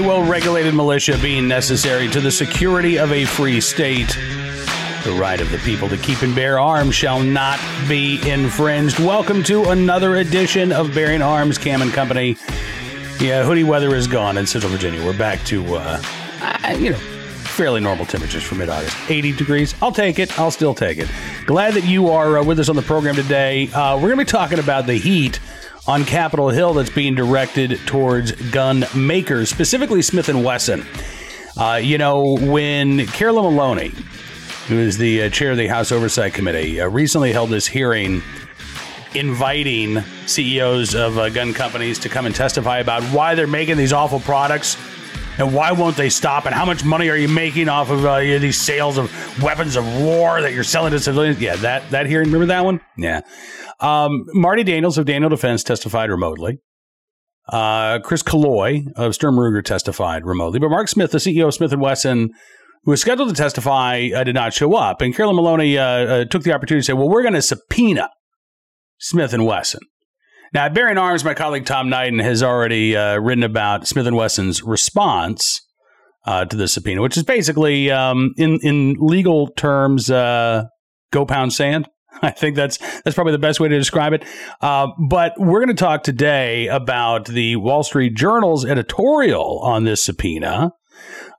well regulated militia being necessary to the security of a free state. The right of the people to keep and bear arms shall not be infringed. Welcome to another edition of Bearing Arms Cam and Company. Yeah, hoodie weather is gone in Central Virginia. We're back to, uh, you know, fairly normal temperatures for mid August. 80 degrees. I'll take it. I'll still take it. Glad that you are uh, with us on the program today. Uh, we're going to be talking about the heat on Capitol Hill that's being directed towards gun makers, specifically Smith and Wesson. Uh, you know, when Carolyn Maloney who is the uh, chair of the House Oversight Committee, uh, recently held this hearing inviting CEOs of uh, gun companies to come and testify about why they're making these awful products and why won't they stop and how much money are you making off of uh, these sales of weapons of war that you're selling to civilians? Yeah that that hearing remember that one? Yeah um, marty daniels of daniel defense testified remotely uh, chris killoy of sturm ruger testified remotely but mark smith the ceo of smith & wesson who was scheduled to testify, uh, did not show up. And Carolyn Maloney uh, uh, took the opportunity to say, well, we're going to subpoena Smith & Wesson. Now, at Bearing Arms, my colleague Tom Knighton has already uh, written about Smith & Wesson's response uh, to the subpoena, which is basically, um, in, in legal terms, go pound sand. I think that's that's probably the best way to describe it. Uh, but we're going to talk today about the Wall Street Journal's editorial on this subpoena,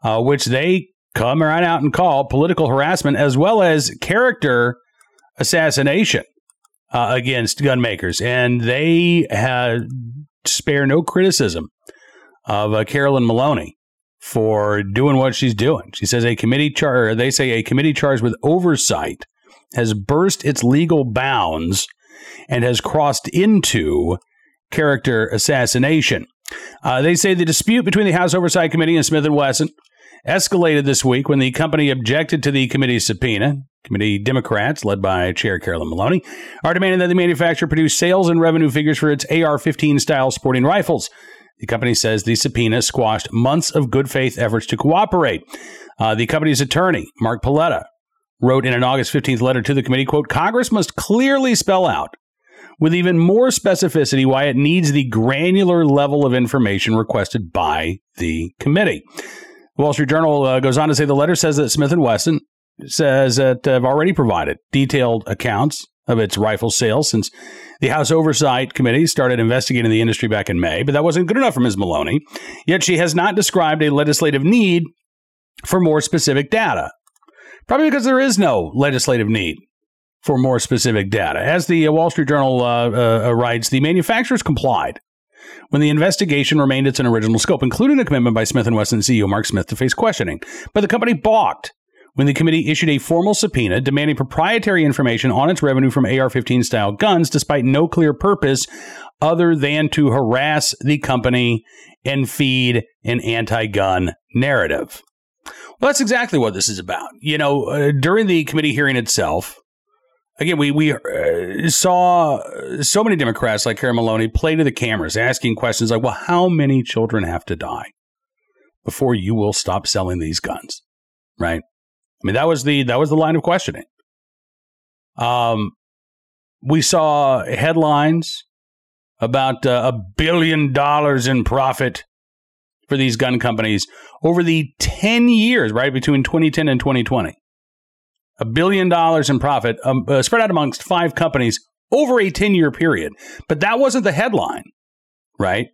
uh, which they come right out and call political harassment as well as character assassination uh, against gun makers. And they spare no criticism of uh, Carolyn Maloney for doing what she's doing. She says a committee char- they say a committee charged with oversight has burst its legal bounds and has crossed into character assassination. Uh, they say the dispute between the House Oversight Committee and Smith and Wesson escalated this week when the company objected to the committee's subpoena. Committee Democrats, led by Chair Carolyn Maloney, are demanding that the manufacturer produce sales and revenue figures for its AR 15 style sporting rifles. The company says the subpoena squashed months of good faith efforts to cooperate. Uh, the company's attorney, Mark Paletta, wrote in an August 15th letter to the committee, quote, Congress must clearly spell out with even more specificity why it needs the granular level of information requested by the committee. Wall Street Journal uh, goes on to say the letter says that Smith & Wesson says that have already provided detailed accounts of its rifle sales since the House Oversight Committee started investigating the industry back in May, but that wasn't good enough for Ms. Maloney. Yet she has not described a legislative need for more specific data. Probably because there is no legislative need for more specific data. As the Wall Street Journal uh, uh, writes, the manufacturers complied when the investigation remained its original scope, including a commitment by Smith & Wesson CEO Mark Smith to face questioning. But the company balked when the committee issued a formal subpoena demanding proprietary information on its revenue from AR-15 style guns despite no clear purpose other than to harass the company and feed an anti-gun narrative. Well, that's exactly what this is about. You know, uh, during the committee hearing itself, again, we we uh, saw so many Democrats like Karen Maloney play to the cameras, asking questions like, "Well, how many children have to die before you will stop selling these guns?" Right? I mean, that was the that was the line of questioning. Um, we saw headlines about uh, a billion dollars in profit for these gun companies over the 10 years, right, between 2010 and 2020 a billion dollars in profit um, uh, spread out amongst five companies over a 10 year period. But that wasn't the headline, right?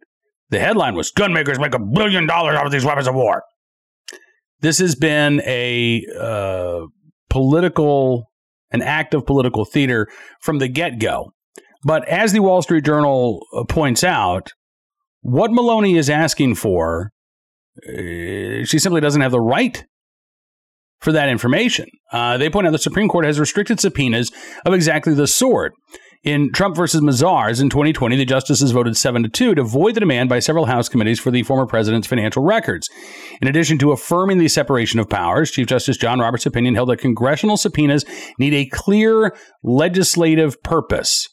The headline was gun makers make a billion dollars out of these weapons of war. This has been a uh, political, an act of political theater from the get go. But as the Wall Street Journal uh, points out, what Maloney is asking for, uh, she simply doesn't have the right for that information. Uh, they point out the Supreme Court has restricted subpoenas of exactly this sort. In Trump versus Mazars in 2020, the justices voted 7 to 2 to void the demand by several House committees for the former president's financial records. In addition to affirming the separation of powers, Chief Justice John Roberts' opinion held that congressional subpoenas need a clear legislative purpose.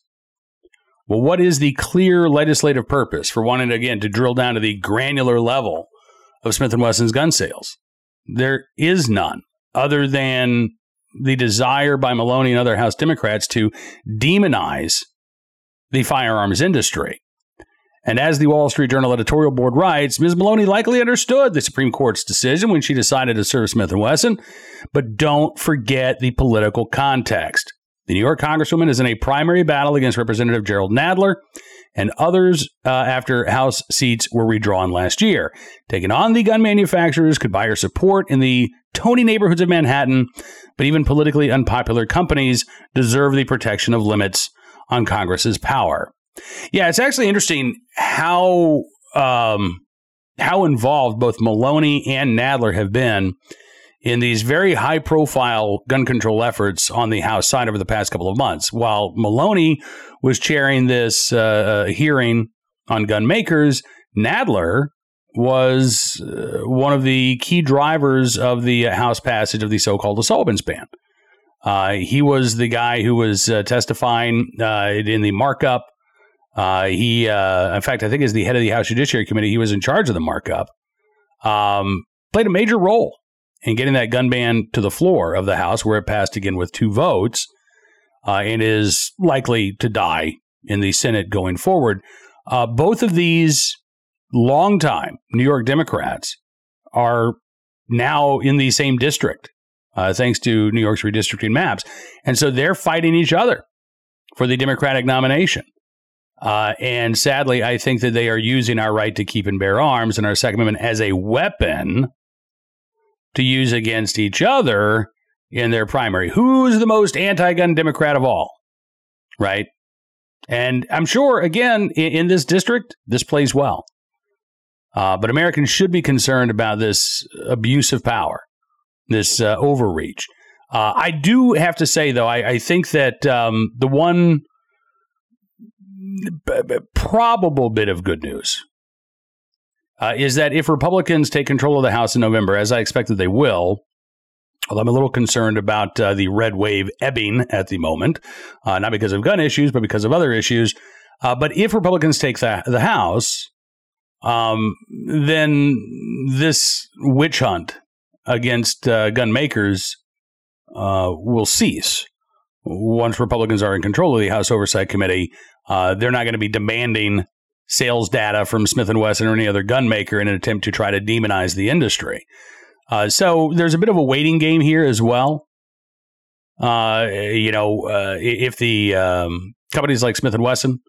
Well, what is the clear legislative purpose for wanting, again, to drill down to the granular level of Smith & Wesson's gun sales? There is none other than the desire by Maloney and other House Democrats to demonize the firearms industry. And as the Wall Street Journal editorial board writes, Ms. Maloney likely understood the Supreme Court's decision when she decided to serve Smith & Wesson, but don't forget the political context. The New York Congresswoman is in a primary battle against Representative Jerrold Nadler and others uh, after House seats were redrawn last year. Taking on the gun manufacturers could buy her support in the Tony neighborhoods of Manhattan, but even politically unpopular companies deserve the protection of limits on Congress's power. Yeah, it's actually interesting how um, how involved both Maloney and Nadler have been in these very high profile gun control efforts on the House side over the past couple of months. While Maloney was chairing this uh, uh hearing on gun makers, Nadler was uh, one of the key drivers of the House passage of the so called assault weapons ban. Uh, he was the guy who was uh, testifying uh, in the markup uh, he, uh, in fact, I think as the head of the House Judiciary Committee, he was in charge of the markup. Um, played a major role in getting that gun ban to the floor of the House, where it passed again with two votes, uh, and is likely to die in the Senate going forward. Uh, both of these longtime New York Democrats are now in the same district, uh, thanks to New York's redistricting maps, and so they're fighting each other for the Democratic nomination. Uh, and sadly, I think that they are using our right to keep and bear arms and our Second Amendment as a weapon to use against each other in their primary. Who's the most anti gun Democrat of all? Right? And I'm sure, again, in, in this district, this plays well. Uh, but Americans should be concerned about this abuse of power, this uh, overreach. Uh, I do have to say, though, I, I think that um, the one probable bit of good news uh, is that if Republicans take control of the House in November, as I expect that they will, although I'm a little concerned about uh, the red wave ebbing at the moment, uh, not because of gun issues, but because of other issues. Uh, but if Republicans take the, the House, um, then this witch hunt against uh, gun makers uh, will cease once Republicans are in control of the House Oversight Committee. They're not going to be demanding sales data from Smith and Wesson or any other gun maker in an attempt to try to demonize the industry. Uh, so there's a bit of a waiting game here as well. Uh, you know, uh, if the um, companies like Smith and Wesson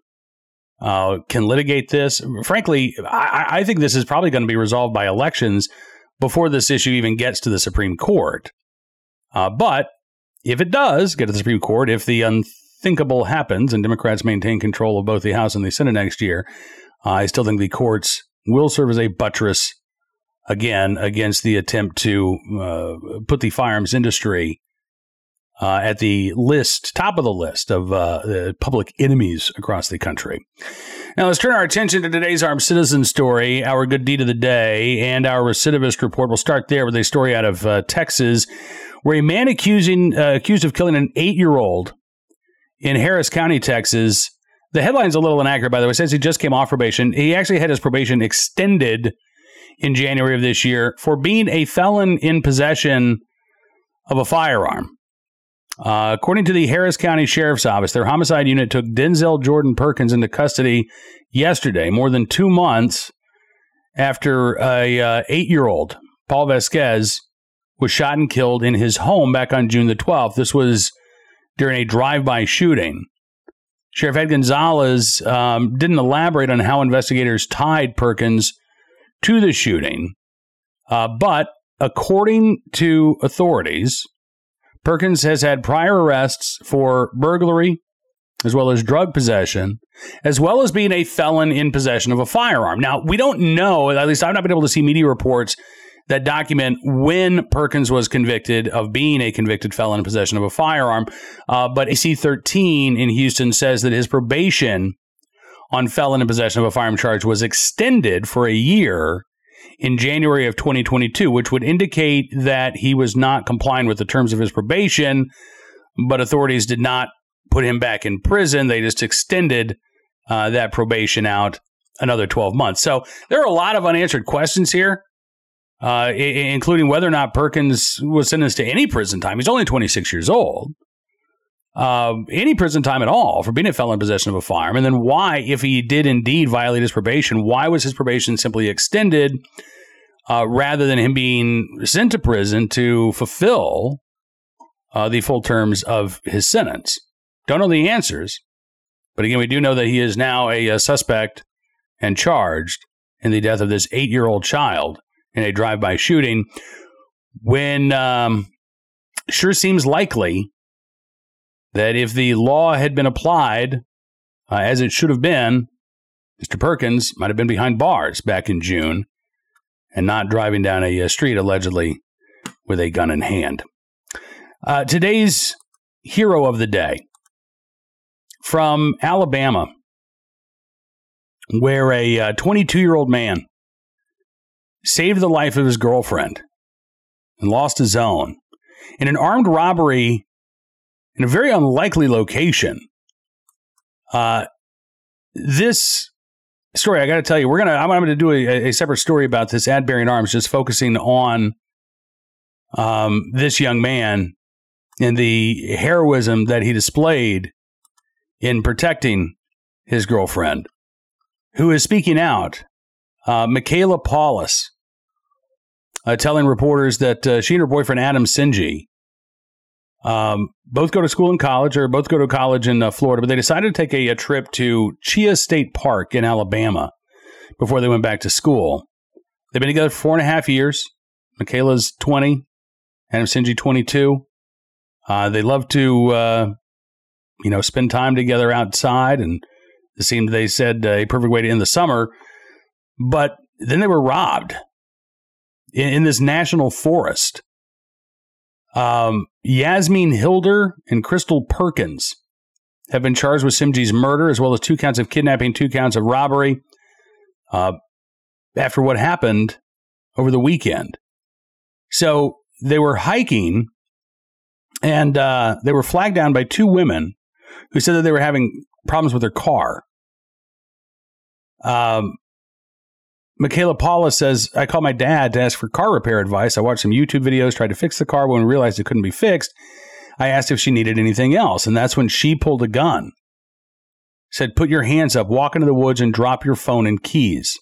uh, can litigate this, frankly, I, I think this is probably going to be resolved by elections before this issue even gets to the Supreme Court. Uh, but if it does get to the Supreme Court, if the unthinkable happens and Democrats maintain control of both the House and the Senate next year, I still think the courts will serve as a buttress again against the attempt to uh, put the firearms industry uh, at the list, top of the list of uh, public enemies across the country. Now, let's turn our attention to today's armed citizen story, our good deed of the day, and our recidivist report. We'll start there with a story out of uh, Texas, where a man accusing uh, accused of killing an eight-year-old in Harris County, Texas. The headline's a little inaccurate, by the way. It says he just came off probation. He actually had his probation extended in January of this year for being a felon in possession of a firearm. Uh, according to the Harris County Sheriff's Office, their homicide unit took Denzel Jordan Perkins into custody yesterday, more than two months after a uh, eight-year-old Paul Vasquez was shot and killed in his home back on June the 12th. This was during a drive-by shooting. Sheriff Ed Gonzalez um, didn't elaborate on how investigators tied Perkins to the shooting, uh, but according to authorities, Perkins has had prior arrests for burglary, as well as drug possession, as well as being a felon in possession of a firearm. Now, we don't know, at least I've not been able to see media reports that document when Perkins was convicted of being a convicted felon in possession of a firearm. Uh, but ABC 13 in Houston says that his probation on felon in possession of a firearm charge was extended for a year in January of 2022, which would indicate that he was not complying with the terms of his probation, but authorities did not put him back in prison. They just extended uh, that probation out another 12 months. So there are a lot of unanswered questions here uh, including whether or not Perkins was sentenced to any prison time. He's only 26 years old. uh, any prison time at all for being a felon in possession of a firearm. And then why, if he did indeed violate his probation, why was his probation simply extended uh, rather than him being sent to prison to fulfill uh, the full terms of his sentence? Don't know the answers. But again, we do know that he is now a, a suspect and charged in the death of this eight year old child in a drive by shooting when um, sure seems likely that if the law had been applied uh, as it should have been, Mr. Perkins might have been behind bars back in June and not driving down a, a uh, street allegedly with a gun in hand. Uh, today's hero of the day from Alabama, where a 22 uh, year old man saved the life of his girlfriend and lost his own in an armed robbery in a very unlikely location. Uh, this story, I got to tell you, we're gonna I'm, going to do a, a, separate story about this ad bearing arms, just focusing on um, this young man and the heroism that he displayed in protecting his girlfriend, who is speaking out. Uh, Michaela Paulus, uh, telling reporters that uh, she and her boyfriend Adam Simjee um, both go to school in college, or both go to college in uh, Florida, but they decided to take a, a, trip to Cheaha State Park in Alabama before they went back to school. They've been together four and a half years. Michaela's 20, Adam Simjee 22. Uh, they love to, uh, you know, spend time together outside, and it seemed they said uh, a perfect way to end the summer. But then they were robbed in, in this national forest um, Yasmin Hilder and Crystal Pinkins have been charged with Simjee's murder, as well as two counts of kidnapping, two counts of robbery, uh, after what happened over the weekend. So they were hiking and uh, they were flagged down by two women who said that they were having problems with their car. Um, Michaela Paulus says, I called my dad to ask for car repair advice. I watched some YouTube videos, tried to fix the car. When we realized it couldn't be fixed, I asked if she needed anything else. And that's when she pulled a gun. Said, Put your hands up, walk into the woods, and drop your phone and keys.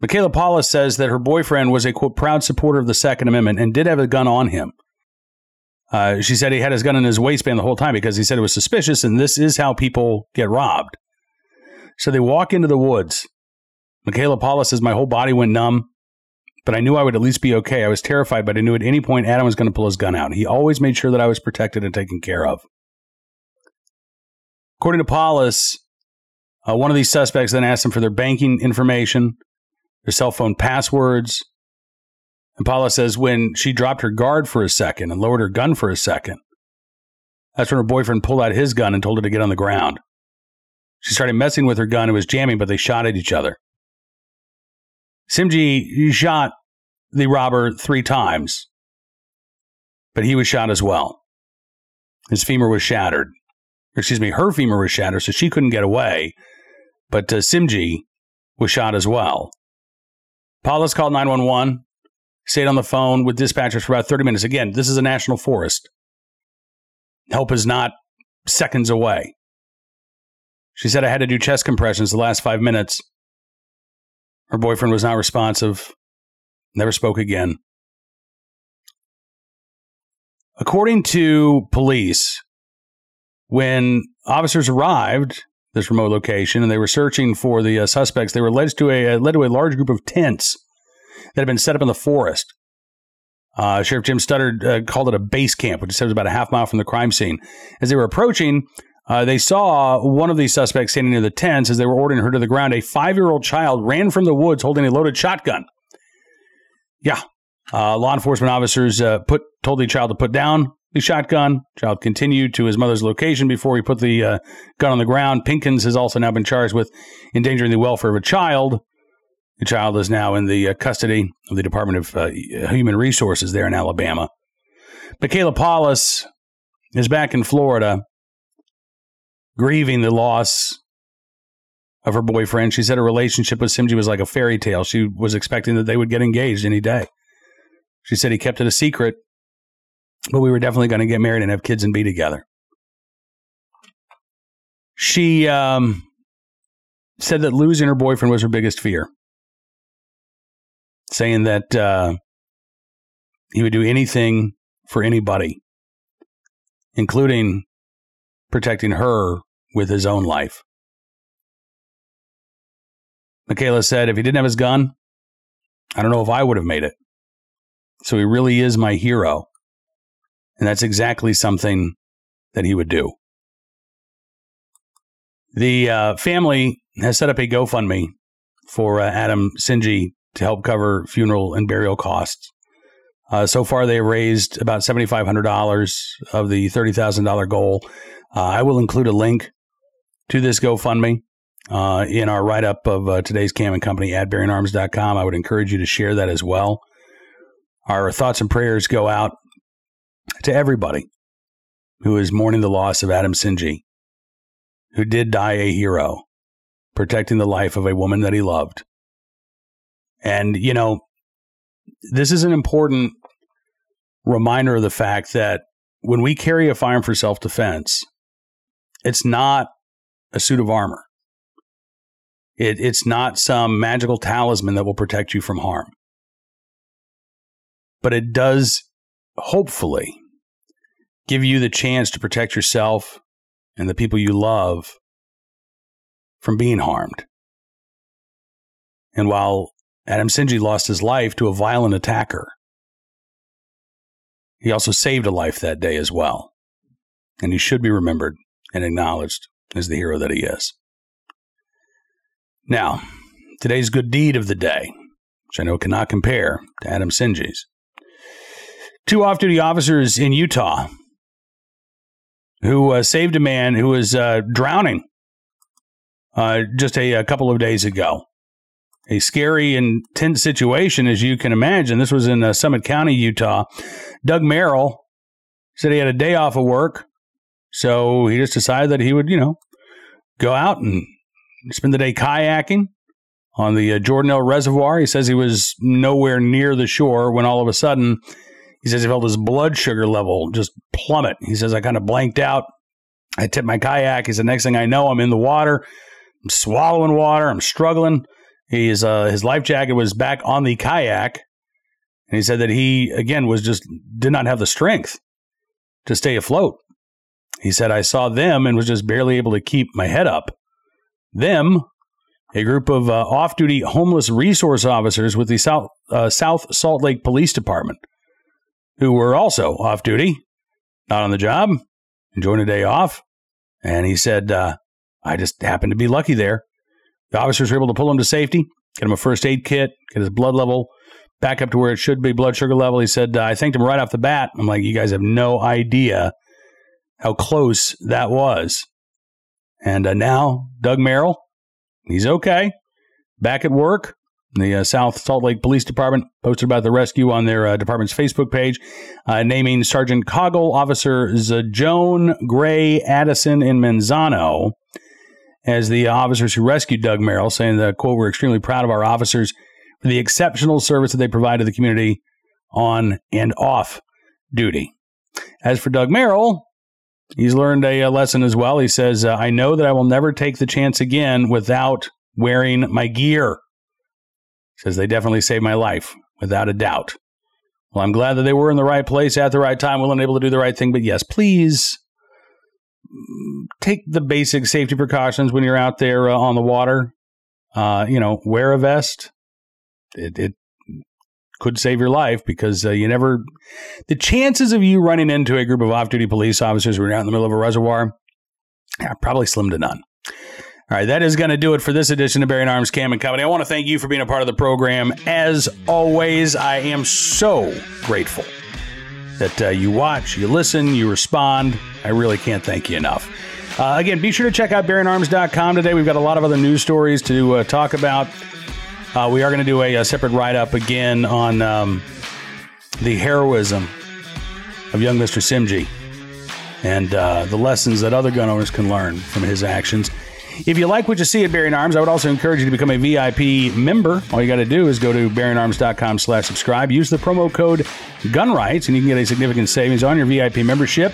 Michaela Paulus says that her boyfriend was a quote, proud supporter of the Second Amendment and did have a gun on him. Uh, she said he had his gun in his waistband the whole time because he said it was suspicious, and this is how people get robbed. So they walk into the woods Michaela Paulus says, My whole body went numb, but I knew I would at least be okay. I was terrified, but I knew at any point Adam was going to pull his gun out. He always made sure that I was protected and taken care of. According to Paulus, uh, one of these suspects then asked them for their banking information, their cell phone passwords. And Paulus says when she dropped her guard for a second and lowered her gun for a second, that's when her boyfriend pulled out his gun and told her to get on the ground. She started messing with her gun and was jamming, but they shot at each other. Simjee shot the robber three times, but he was shot as well. His femur was shattered. Excuse me, her femur was shattered, so she couldn't get away. But uh, Simjee was shot as well. Paulus called 911, stayed on the phone with dispatchers for about 30 minutes. Again, this is a national forest. Help is not seconds away. She said, I had to do chest compressions the last five minutes her boyfriend was not responsive, never spoke again. According to police, when officers arrived this remote location and they were searching for the uh, suspects, they were led to a uh, led to a large group of tents that had been set up in the forest. Uh, Sheriff Jim Studdard uh, called it a base camp, which he said was about a half mile from the crime scene. As they were approaching, uh, they saw one of these suspects standing near the tents as they were ordering her to the ground. A five year old child ran from the woods holding a loaded shotgun. Yeah. Uh, law enforcement officers uh, put told the child to put down the shotgun. Child continued to his mother's location before he put the uh, gun on the ground. Pinkins has also now been charged with endangering the welfare of a child. The child is now in the uh, custody of the Department of uh, Human Resources there in Alabama. Michaela Paulus is back in Florida grieving the loss of her boyfriend. She said her relationship with Simjee was like a fairy tale. She was expecting that they would get engaged any day. She said he kept it a secret, but we were definitely going to get married and have kids and be together. She um, said that losing her boyfriend was her biggest fear, saying that uh, he would do anything for anybody, including protecting her with his own life. Michaela said, if he didn't have his gun, I don't know if I would have made it. So he really is my hero. And that's exactly something that he would do. The uh, family has set up a GoFundMe for uh, Adam Simjee to help cover funeral and burial costs. Uh, so far, they have raised about $7,500 of the $30,000 goal. Uh, I will include a link to this GoFundMe uh, in our write up of uh, today's Cam and Company at bearingarms.com. I would encourage you to share that as well. Our thoughts and prayers go out to everybody who is mourning the loss of Adam Simjee, who did die a hero, protecting the life of a woman that he loved. And, you know, this is an important reminder of the fact that when we carry a firearm for self defense, it's not a suit of armor. It, it's not some magical talisman that will protect you from harm. But it does, hopefully, give you the chance to protect yourself and the people you love from being harmed. And while Adam Simjee lost his life to a violent attacker, he also saved a life that day as well. And he should be remembered and acknowledged as the hero that he is. Now, today's good deed of the day, which I know cannot compare to Adam Simjee's. Two off duty officers in Utah who uh, saved a man who was uh, drowning uh, just a, a, couple of days ago. A scary and tense situation, as you can imagine. This was in uh, Summit County, Utah. Doug Merrill said he had a day off of work, so he just decided that he would, you know, go out and spend the day kayaking on the uh, Jordanelle Reservoir. He says he was nowhere near the shore when all of a sudden he says he felt his blood sugar level just plummet. He says, I kind of blanked out. I tipped my kayak. He said, next thing I know, I'm in the water. I'm swallowing water. I'm struggling. He's, uh, his life jacket was back on the kayak. And he said that he, again, was just, did not have the strength to stay afloat. He said, I saw them and was just barely able to keep my head up. Them, a group of uh, off duty homeless resource officers with the South, uh, South Salt Lake Police Department who were also off duty, not on the job, enjoying a day off. And he said, uh, I just happened to be lucky there. The officers were able to pull him to safety, get him a first aid kit, get his blood level back up to where it should be, blood sugar level. He said, I thanked him right off the bat. I'm like, you guys have no idea how close that was. And uh, now, Doug Merrill, he's okay, back at work, the uh, South Salt Lake Police Department posted about the rescue on their uh, department's Facebook page, uh, naming Sergeant Coggle, Officer Zajon Gray Addison and Manzano as the officers who rescued Doug Merrill, saying that, quote, we're extremely proud of our officers for the exceptional service that they provide to the community on and off duty. As for Doug Merrill, he's learned a, a lesson as well. He says, uh, I know that I will never take the chance again without wearing my gear says they definitely saved my life, without a doubt. Well, I'm glad that they were in the right place at the right time, willing and able to do the right thing. But yes, please take the basic safety precautions when you're out there uh, on the water. Uh, you know, wear a vest. It, it could save your life because uh, you never. The chances of you running into a group of off-duty police officers who are out in the middle of a reservoir, yeah, probably slim to none. All right, that is going to do it for this edition of Bearing Arms Cam and Company. I want to thank you for being a part of the program. As always, I am so grateful that uh, you watch, you listen, you respond. I really can't thank you enough. Uh, again, be sure to check out bearingarms.com today. We've got a lot of other news stories to uh, talk about. Uh, we are going to do a, a separate write up again on um, the heroism of young Mr. Simjee and uh, the lessons that other gun owners can learn from his actions. If you like what you see at Bearing Arms, I would also encourage you to become a VIP member. All you got to do is go to bearingarms.com slash subscribe. Use the promo code GUNRIGHTS, and you can get a significant savings on your VIP membership.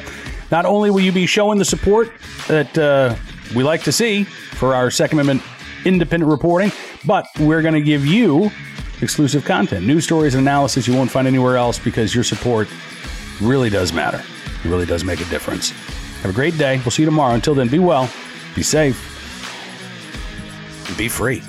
Not only will you be showing the support that uh, we like to see for our Second Amendment independent reporting, but we're going to give you exclusive content, news stories, and analysis you won't find anywhere else because your support really does matter. It really does make a difference. Have a great day. We'll see you tomorrow. Until then, be well, be safe, be free.